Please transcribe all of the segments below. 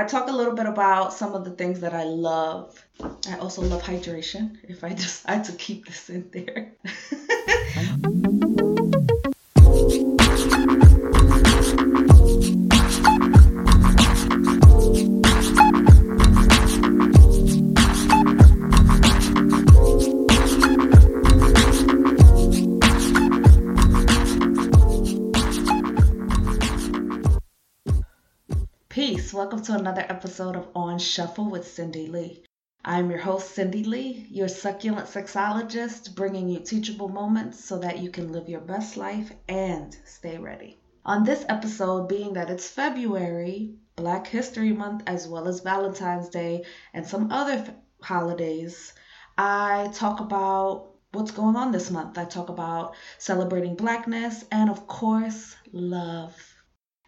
I talk a little bit about some of the things that I love. I also love hydration, if I decide to keep this in there. Welcome to another episode of On Shuffle with Cindy Lee. I'm your host, Cindy Lee, your succulent sexologist, bringing you teachable moments so that you can live your best life and stay ready. On this episode, being that it's February, Black History Month, as well as Valentine's Day and some other f- holidays, I talk about what's going on this month. I talk about celebrating blackness and, of course, love.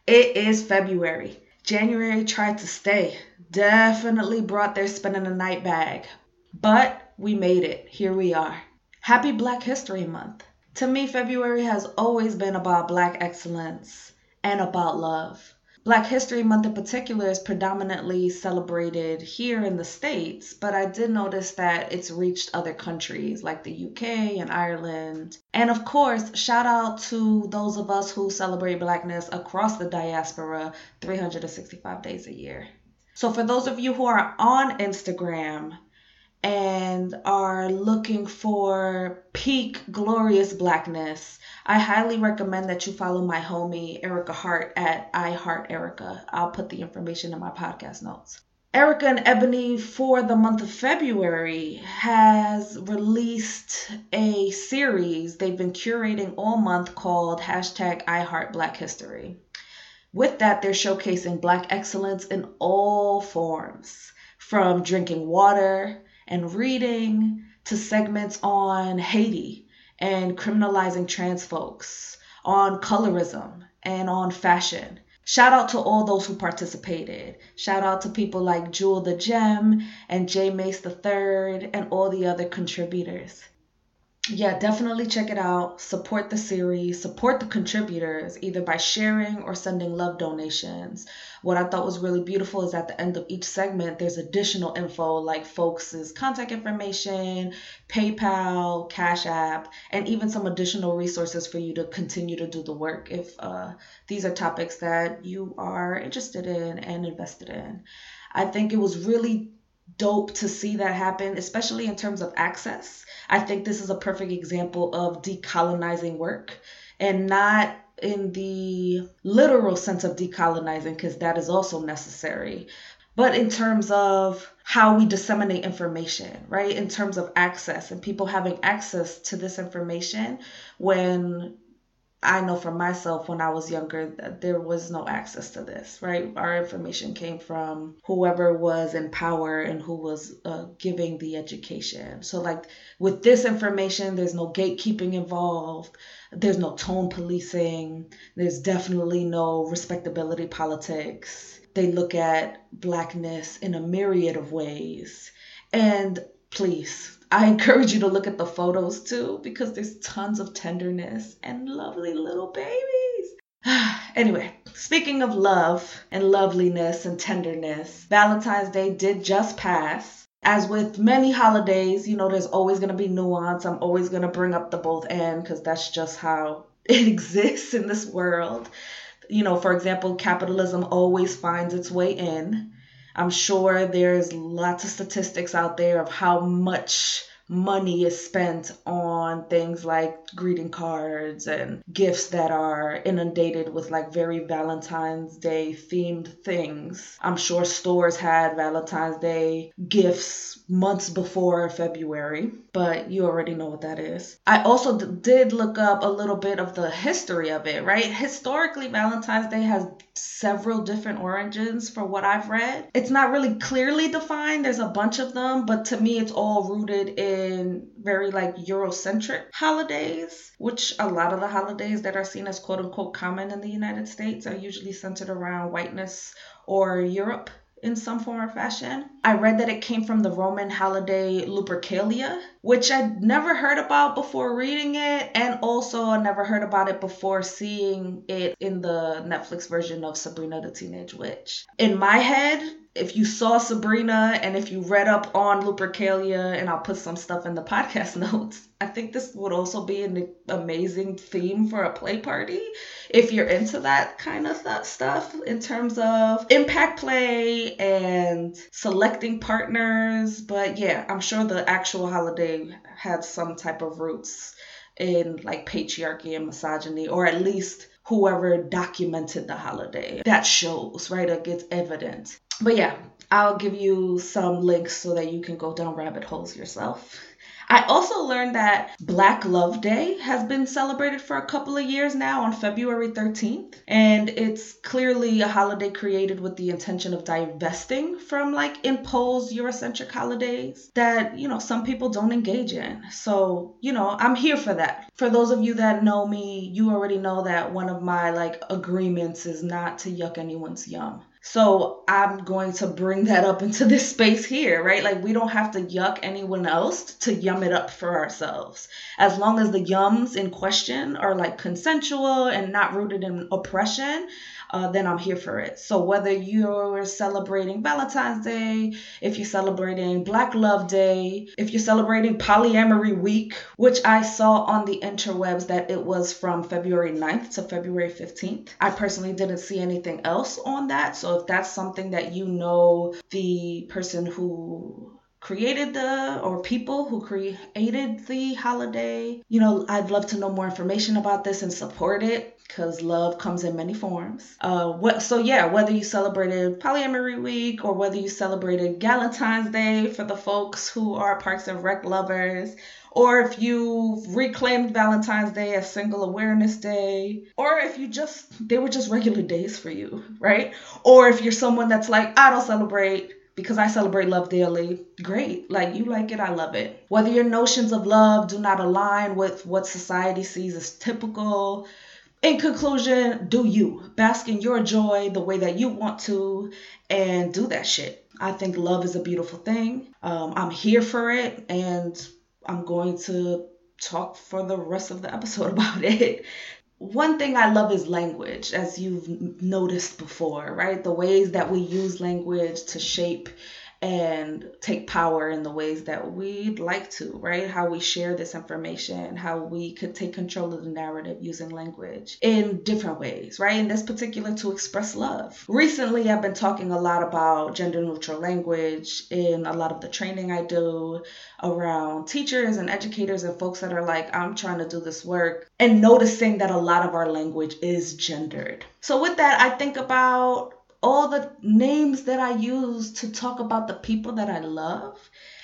It is February. January tried to stay. Definitely brought their spending the night bag. But we made it. Here we are. Happy Black History Month. To me, February has always been about Black excellence and about love. Black History Month in particular is predominantly celebrated here in the States, but I did notice that it's reached other countries like the UK and Ireland. And of course, shout out to those of us who celebrate Blackness across the diaspora 365 days a year. So, for those of you who are on Instagram, and are looking for peak glorious blackness, I highly recommend that you follow my homie Ericka Hart at I Heart Erica. I'll put the information in my podcast notes. Ericka and Ebony for the month of February has released a series they've been curating all month called hashtag I Heart Black History. With that, they're showcasing Black excellence in all forms, from drinking water and reading to segments on Haiti and criminalizing trans folks, on colorism, and on fashion. Shout out to all those who participated. Shout out to people like Jewel the Gem and Jay Mace the Third and all the other contributors yeah, definitely check it out. Support the series, support the contributors either by sharing or sending love donations. What I thought was really beautiful is at the end of each segment, there's additional info like folks' contact information, PayPal, Cash App, and even some additional resources for you to continue to do the work if uh, these are topics that you are interested in and invested in. I think it was really dope to see that happen, especially in terms of access. I think this is a perfect example of decolonizing work and not in the literal sense of decolonizing, because that is also necessary, but in terms of how we disseminate information, right? In terms of access and people having access to this information when I know for myself when I was younger that there was no access to this, right? Our information came from whoever was in power and who was uh, giving the education. So, like with this information, there's no gatekeeping involved, there's no tone policing, there's definitely no respectability politics. They look at blackness in a myriad of ways. And please, I encourage you to look at the photos too because there's tons of tenderness and lovely little babies. anyway, speaking of love and loveliness and tenderness, Valentine's Day did just pass. As with many holidays, you know, there's always going to be nuance. I'm always going to bring up the both end because that's just how it exists in this world. You know, for example, capitalism always finds its way in I'm sure there's lots of statistics out there of how much money is spent on things like greeting cards and gifts that are inundated with like very Valentine's Day themed things. I'm sure stores had Valentine's Day gifts months before February, but you already know what that is. I also d- did look up a little bit of the history of it, right? Historically, Valentine's Day has several different origins for what I've read. It's not really clearly defined, there's a bunch of them, but to me, it's all rooted in very like Eurocentric holidays, which a lot of the holidays that are seen as quote unquote common in the United States are usually centered around whiteness or Europe in some form or fashion. I read that it came from the Roman holiday Lupercalia, which I'd never heard about before reading it, and also I never heard about it before seeing it in the Netflix version of Sabrina the Teenage Witch. In my head, if you saw Sabrina and if you read up on Lupercalia, and I'll put some stuff in the podcast notes, I think this would also be an amazing theme for a play party if you're into that kind of stuff in terms of impact play and selecting partners. But yeah, I'm sure the actual holiday had some type of roots in like patriarchy and misogyny, or at least whoever documented the holiday. That shows, right? It gets evident. But yeah, I'll give you some links so that you can go down rabbit holes yourself. I also learned that Black Love Day has been celebrated for a couple of years now on February 13th. And it's clearly a holiday created with the intention of divesting from like imposed Eurocentric holidays that, you know, some people don't engage in. So, you know, I'm here for that. For those of you that know me, you already know that one of my like agreements is not to yuck anyone's yum. So I'm going to bring that up into this space here, right? Like we don't have to yuck anyone else to yum it up for ourselves. As long as the yums in question are like consensual and not rooted in oppression, uh, then I'm here for it. So whether you're celebrating Valentine's Day, if you're celebrating Black Love Day, if you're celebrating Polyamory Week, which I saw on the interwebs that it was from February 9th to February 15th. I personally didn't see anything else on that. So if that's something that you know the person who created the or people who created the holiday you know i'd love to know more information about this and support it because love comes in many forms. Uh, what, so yeah, whether you celebrated Polyamory Week or whether you celebrated Galentine's Day for the folks who are Parks and Rec lovers, or if you reclaimed Valentine's Day as Single Awareness Day, or if you just, they were just regular days for you, right? Or if you're someone that's like, I don't celebrate because I celebrate love daily, great. Like you like it, I love it. Whether your notions of love do not align with what society sees as typical, in conclusion, do you bask in your joy the way that you want to and do that shit. I think love is a beautiful thing. Um, I'm here for it and I'm going to talk for the rest of the episode about it. One thing I love is language, as you've noticed before, right? The ways that we use language to shape and take power in the ways that we'd like to, right? How we share this information, how we could take control of the narrative using language in different ways, right? In this particular, to express love. Recently, I've been talking a lot about gender neutral language in a lot of the training I do around teachers and educators and folks that are like, I'm trying to do this work and noticing that a lot of our language is gendered. So, with that, I think about all the names that I use to talk about the people that I love.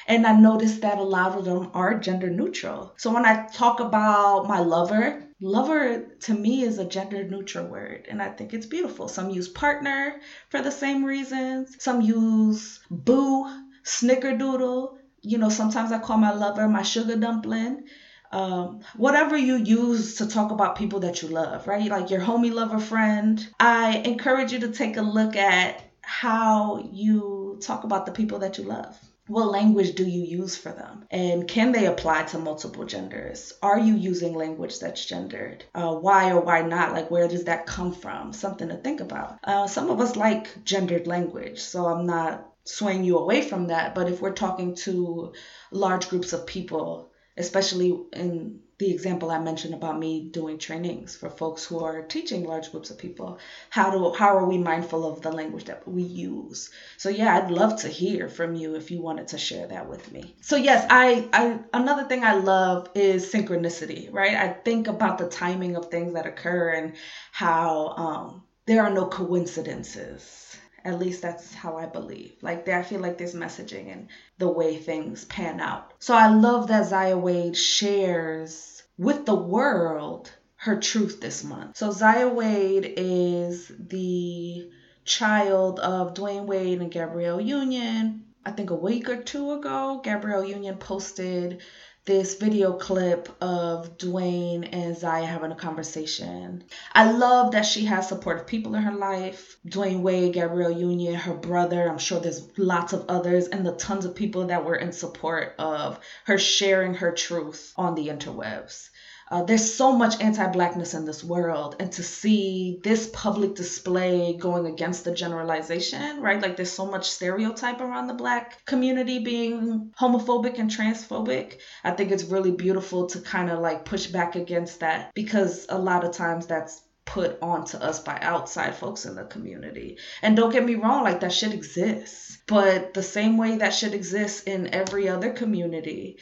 And I noticed that a lot of them are gender neutral. So when I talk about my lover, lover to me is a gender neutral word. And I think it's beautiful. Some use partner for the same reasons, some use boo, snickerdoodle. You know, sometimes I call my lover my sugar dumpling um, whatever you use to talk about people that you love, right? Like your homie lover friend. I encourage you to take a look at how you talk about the people that you love. What language do you use for them? And can they apply to multiple genders? Are you using language that's gendered? Uh, why or why not? Like, where does that come from? Something to think about. Uh, some of us like gendered language, so I'm not swaying you away from that. But if we're talking to large groups of people, especially in the example I mentioned about me doing trainings for folks who are teaching large groups of people. How do how are we mindful of the language that we use? So yeah, I'd love to hear from you if you wanted to share that with me. So yes, I, I another thing I love is synchronicity, right? I think about the timing of things that occur and how um, there are no coincidences at least that's how I believe. Like I feel like there's messaging in the way things pan out. So I love that Zaya Wade shares with the world her truth this month. So Zaya Wade is the child of Dwyane Wade and Gabrielle Union. I think a week or two ago, Gabrielle Union posted this video clip of Dwyane and Zaya having a conversation. I love that she has supportive people in her life. Dwyane Wade, Gabrielle Union, her brother. I'm sure there's lots of others and the tons of people that were in support of her sharing her truth on the interwebs. Uh, there's so much anti-blackness in this world, and to see this public display going against the generalization, right? Like there's so much stereotype around the black community being homophobic and transphobic. I think it's really beautiful to kind of like push back against that because a lot of times that's put onto us by outside folks in the community. And don't get me wrong, like that shit exists. But the same way that shit exists in every other community.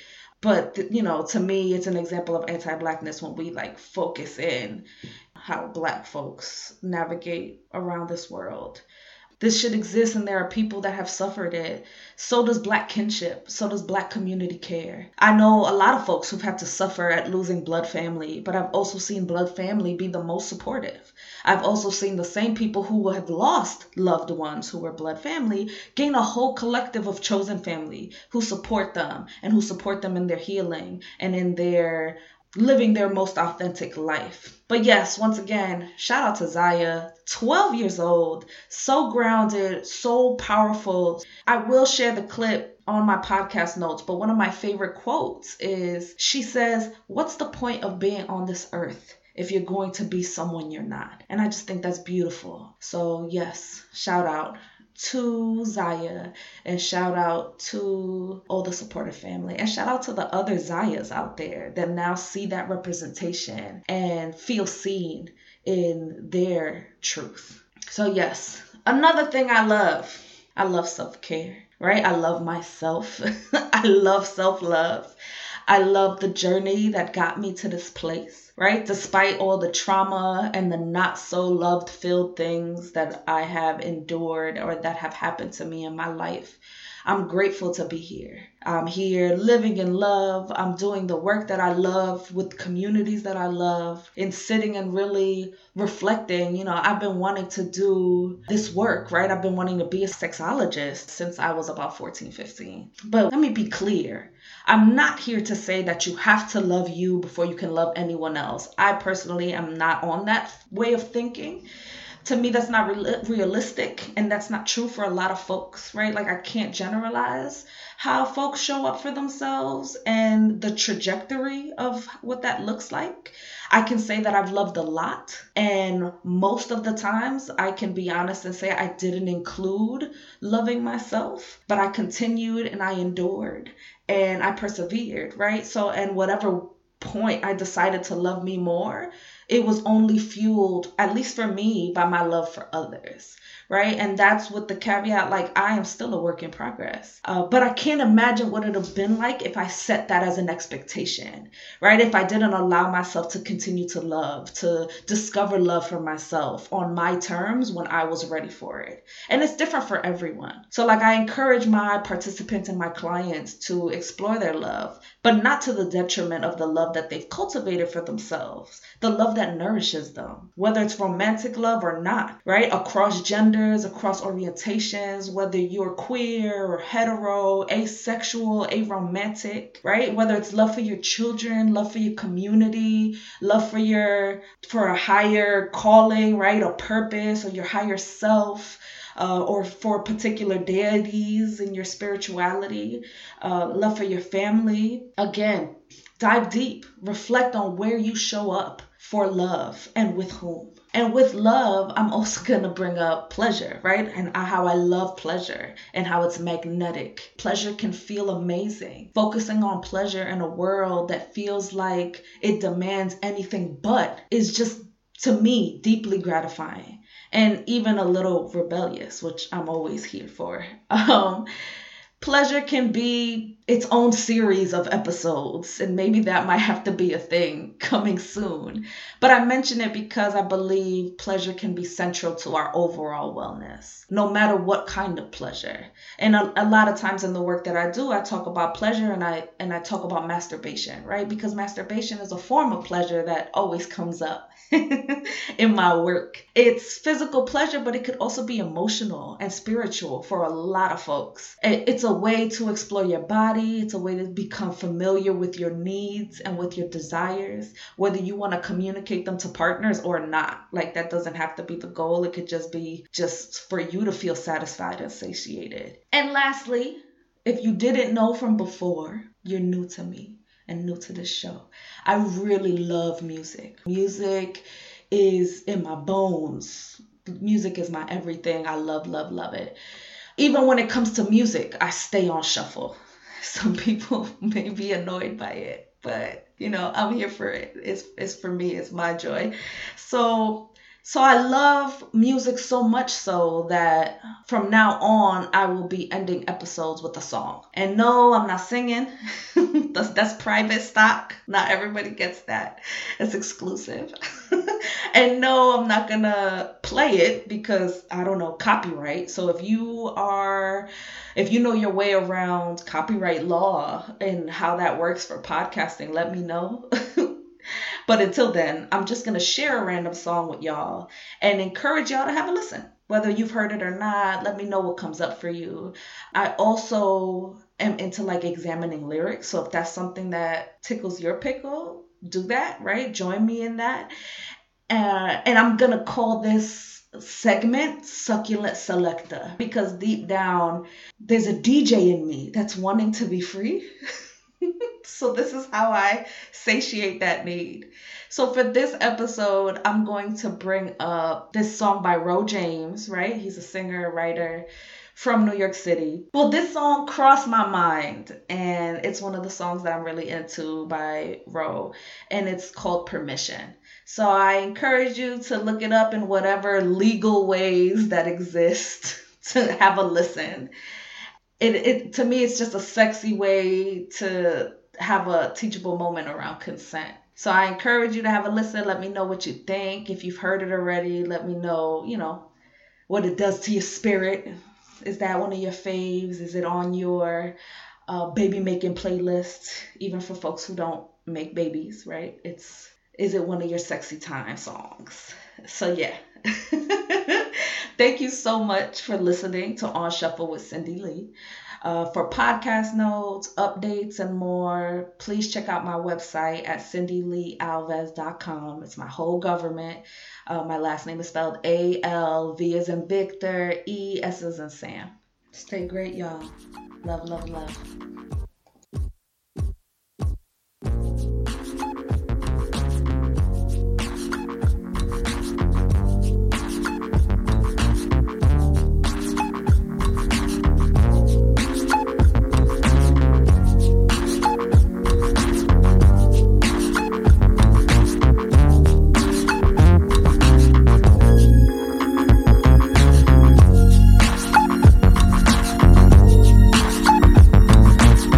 But you know, to me, it's an example of anti-blackness when we like focus in how black folks navigate around this world this should exist and there are people that have suffered it. So does black kinship. So does black community care. I know a lot of folks who've had to suffer at losing blood family, but I've also seen blood family be the most supportive. I've also seen the same people who have lost loved ones who were blood family gain a whole collective of chosen family who support them and who support them in their healing and in their living their most authentic life. But yes, once again, shout out to Zaya, 12 years old, so grounded, so powerful. I will share the clip on my podcast notes, but one of my favorite quotes is she says, What's the point of being on this earth? if you're going to be someone you're not. And I just think that's beautiful. So, yes, shout out to Zaya and shout out to all the supportive family and shout out to the other Zayas out there that now see that representation and feel seen in their truth. So, yes, another thing I love I love self care, right? I love myself. I love self love. I love the journey that got me to this place, right? Despite all the trauma and the not so loved filled things that I have endured or that have happened to me in my life, I'm grateful to be here. I'm here living in love. I'm doing the work that I love with communities that I love and sitting and really reflecting. You know, I've been wanting to do this work, right? I've been wanting to be a sexologist since I was about 14, 15. But let me be clear I'm not here to say that you have to love you before you can love anyone else. I personally am not on that way of thinking. To me, that's not realistic, and that's not true for a lot of folks, right? Like, I can't generalize how folks show up for themselves and the trajectory of what that looks like. I can say that I've loved a lot, and most of the times I can be honest and say I didn't include loving myself, but I continued and I endured and I persevered, right? So, and whatever point I decided to love me more, it was only fueled, at least for me, by my love for others right? And that's with the caveat like I am still a work in progress. Uh, but I can't imagine what it'd have been like if I set that as an expectation, right? If I didn't allow myself to continue to love, to discover love for myself on my terms when I was ready for it. And it's different for everyone. So, like, I encourage my participants and my clients to explore their love, but not to the detriment of the love that they've cultivated for themselves, the love that nourishes them, whether it's romantic love or not, right? Across genders, across orientations, whether you're queer or hetero, asexual, aromantic, right? Whether it's love for your children, love for your community, love for your for a higher calling, right? Or purpose or your higher self uh, or for particular deities in your spirituality, uh, love for your family. Again, dive deep, reflect on where you show up for love and with whom. And with love, I'm also going to bring up pleasure, right? And how I love pleasure and how it's magnetic. Pleasure can feel amazing. Focusing on pleasure in a world that feels like it demands anything but is just, to me, deeply gratifying and even a little rebellious, which I'm always here for. Um, pleasure can be its own series of episodes, and maybe that might have to be a thing coming soon. But I mention it because I believe pleasure can be central to our overall wellness, no matter what kind of pleasure. And a, a lot of times in the work that I do, I talk about pleasure and I and I talk about masturbation, right? Because masturbation is a form of pleasure that always comes up in my work. It's physical pleasure, but it could also be emotional and spiritual for a lot of folks. It's a way to explore your body, it's a way to become familiar with your needs and with your desires, whether you want to communicate them to partners or not. Like that doesn't have to be the goal, it could just be just for you to feel satisfied and satiated. And lastly, if you didn't know from before, you're new to me and new to this show, I really love music. Music is in my bones. Music is my everything. I love, love, love it. Even when it comes to music, I stay on shuffle. Some people may be annoyed by it, but you know, I'm here for it. It's it's for me, it's my joy. So so I love music so much so that from now on I will be ending episodes with a song. And no, I'm not singing. that's, that's private stock. Not everybody gets that. It's exclusive. and no, I'm not gonna play it because I don't know copyright. So if you are if you know your way around copyright law and how that works for podcasting, let me know. But until then, I'm just to share a random song with y'all and encourage y'all to have a listen. Whether you've heard it or not, let me know what comes up for you. I also am into like examining lyrics. So if that's something that tickles your pickle, do that, right? Join me in that. Uh, and I'm going to call this segment Succulent Selector because deep down, there's a DJ in me that's wanting to be free. so this is how I satiate that need. So for this episode, I'm going to bring up this song by Ro James, right? He's a singer, writer from New York City. Well, this song crossed my mind, and it's one of the songs that I'm really into by Ro, and it's called Permission. So I encourage you to look it up in whatever legal ways that exist to have a listen. It, it to me it's just a sexy way to have a teachable moment around consent. So I encourage you to have a listen. Let me know what you think. If you've heard it already, let me know, you know, what it does to your spirit. Is that one of your faves? Is it on your uh, baby making playlist? Even for folks who don't make babies, right? It's is it one of your sexy time songs? So yeah. Thank you so much for listening to On Shuffle with Cindy Lee. Uh, for podcast notes, updates, and more, please check out my website at cindyleealves.com. It's my whole government. Uh, my last name is spelled A L V as in Victor, E S as in Sam. Stay great, y'all. Love, love, love.